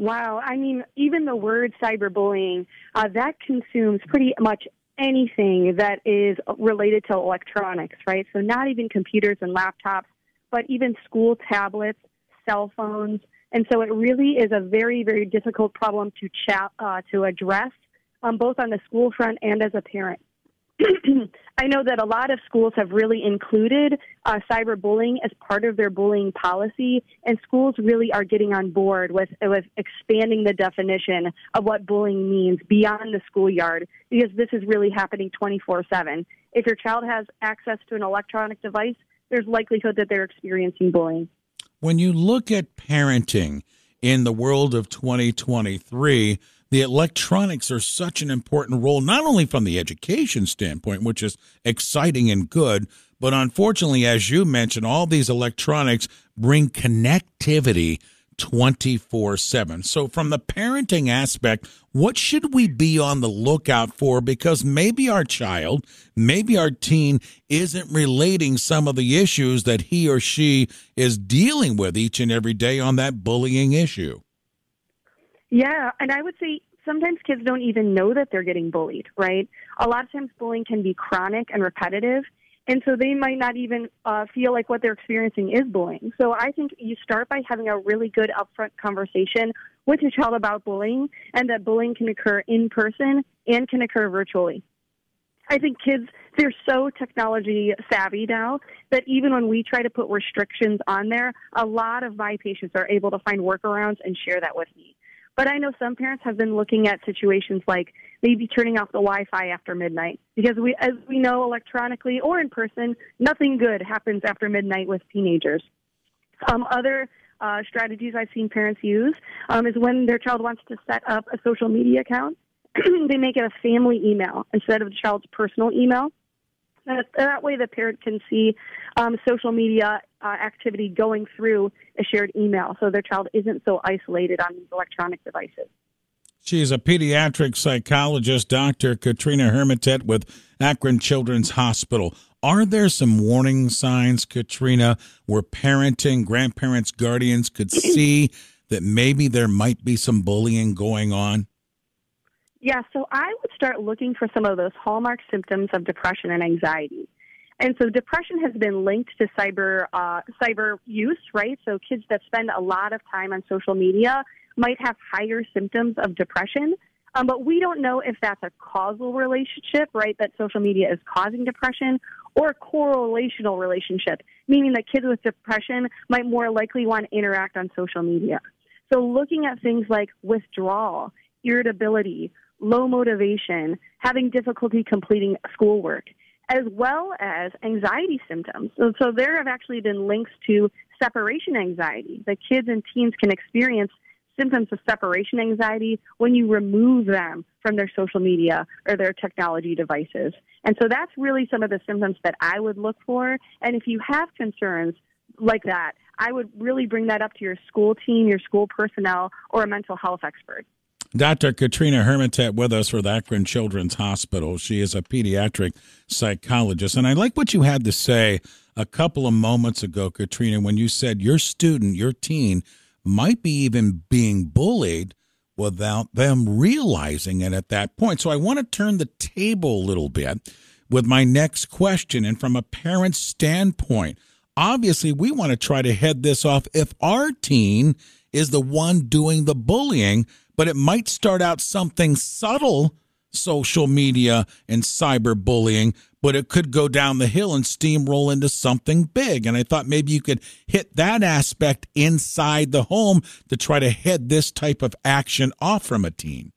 Wow. I mean, even the word cyberbullying, uh, that consumes pretty much anything that is related to electronics, right? So not even computers and laptops, but even school tablets, cell phones. And so it really is a very, very difficult problem to chat, uh, to address, um, both on the school front and as a parent. I know that a lot of schools have really included uh, cyberbullying as part of their bullying policy, and schools really are getting on board with with expanding the definition of what bullying means beyond the schoolyard, because this is really happening 24/7. If your child has access to an electronic device, there's likelihood that they're experiencing bullying. When you look at parenting in the world of 2023 the electronics are such an important role, not only from the education standpoint, which is exciting and good, but unfortunately, as you mentioned, all these electronics bring connectivity 24 7. So, from the parenting aspect, what should we be on the lookout for? Because maybe our child, maybe our teen isn't relating some of the issues that he or she is dealing with each and every day on that bullying issue. Yeah, and I would say sometimes kids don't even know that they're getting bullied, right? A lot of times bullying can be chronic and repetitive, and so they might not even uh, feel like what they're experiencing is bullying. So I think you start by having a really good upfront conversation with your child about bullying, and that bullying can occur in person and can occur virtually. I think kids, they're so technology savvy now that even when we try to put restrictions on there, a lot of my patients are able to find workarounds and share that with me. But I know some parents have been looking at situations like maybe turning off the Wi-Fi after midnight because we, as we know, electronically or in person, nothing good happens after midnight with teenagers. Um, other uh, strategies I've seen parents use um, is when their child wants to set up a social media account, they make it a family email instead of the child's personal email. That, that way, the parent can see um, social media uh, activity going through a shared email, so their child isn't so isolated on these electronic devices. She is a pediatric psychologist, Dr. Katrina Hermetet with Akron Children's Hospital. Are there some warning signs, Katrina, where parenting, grandparents, guardians could see that maybe there might be some bullying going on? Yeah, so I would start looking for some of those hallmark symptoms of depression and anxiety. And so depression has been linked to cyber uh, cyber use, right? So kids that spend a lot of time on social media might have higher symptoms of depression. Um, but we don't know if that's a causal relationship, right? That social media is causing depression, or a correlational relationship, meaning that kids with depression might more likely want to interact on social media. So looking at things like withdrawal, irritability, low motivation, having difficulty completing schoolwork, as well as anxiety symptoms. So, so there have actually been links to separation anxiety. The kids and teens can experience symptoms of separation anxiety when you remove them from their social media or their technology devices. And so that's really some of the symptoms that I would look for. And if you have concerns like that, I would really bring that up to your school team, your school personnel, or a mental health expert. Dr. Katrina Hermetet with us with Akron Children's Hospital. She is a pediatric psychologist. And I like what you had to say a couple of moments ago, Katrina, when you said your student, your teen, might be even being bullied without them realizing it at that point. So I want to turn the table a little bit with my next question. And from a parent's standpoint, obviously we want to try to head this off if our teen is the one doing the bullying but it might start out something subtle social media and cyberbullying, but it could go down the hill and steamroll into something big. And I thought maybe you could hit that aspect inside the home to try to head this type of action off from a teen.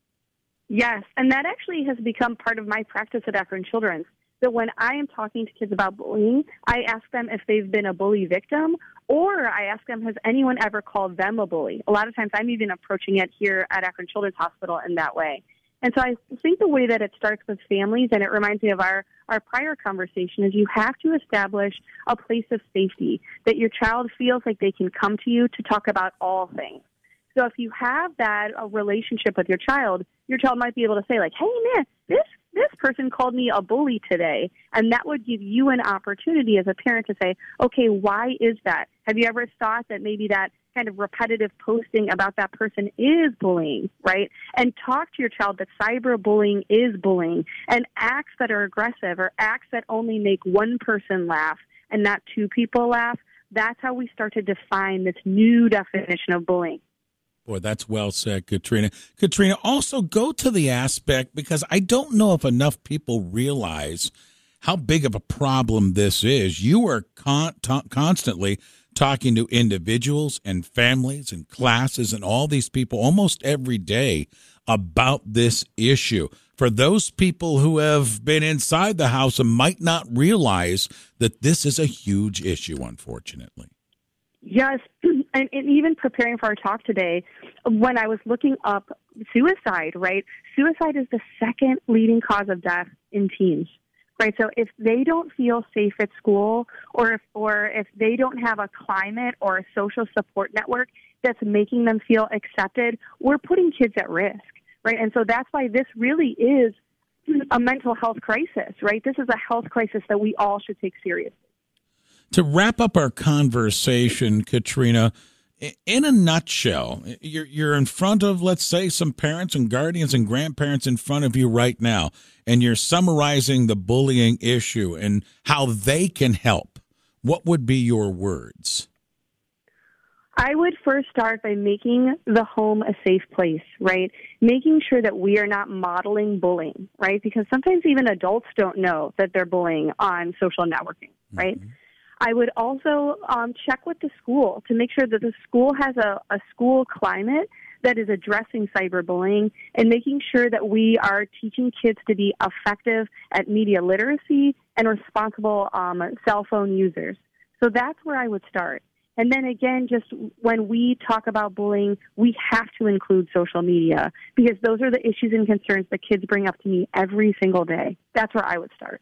Yes, and that actually has become part of my practice at Akron Children's. That when I am talking to kids about bullying, I ask them if they've been a bully victim or I ask them, has anyone ever called them a bully? A lot of times I'm even approaching it here at Akron Children's Hospital in that way. And so I think the way that it starts with families, and it reminds me of our, our prior conversation, is you have to establish a place of safety that your child feels like they can come to you to talk about all things. So if you have that a relationship with your child, your child might be able to say like, "Hey man, this this person called me a bully today. And that would give you an opportunity as a parent to say, okay, why is that? Have you ever thought that maybe that kind of repetitive posting about that person is bullying, right? And talk to your child that cyberbullying is bullying and acts that are aggressive or acts that only make one person laugh and not two people laugh. That's how we start to define this new definition of bullying. Boy, that's well said, Katrina. Katrina, also go to the aspect because I don't know if enough people realize how big of a problem this is. You are con- constantly talking to individuals and families and classes and all these people almost every day about this issue. For those people who have been inside the house and might not realize that this is a huge issue, unfortunately. Yes, and, and even preparing for our talk today, when I was looking up suicide, right? Suicide is the second leading cause of death in teens right? So if they don't feel safe at school, or if or if they don't have a climate or a social support network that's making them feel accepted, we're putting kids at risk, right? And so that's why this really is a mental health crisis, right? This is a health crisis that we all should take seriously. To wrap up our conversation, Katrina, in a nutshell, you're, you're in front of, let's say, some parents and guardians and grandparents in front of you right now, and you're summarizing the bullying issue and how they can help. What would be your words? I would first start by making the home a safe place, right? Making sure that we are not modeling bullying, right? Because sometimes even adults don't know that they're bullying on social networking, right? Mm-hmm. I would also um, check with the school to make sure that the school has a, a school climate that is addressing cyberbullying and making sure that we are teaching kids to be effective at media literacy and responsible um, cell phone users. So that's where I would start. And then again, just when we talk about bullying, we have to include social media because those are the issues and concerns that kids bring up to me every single day. That's where I would start.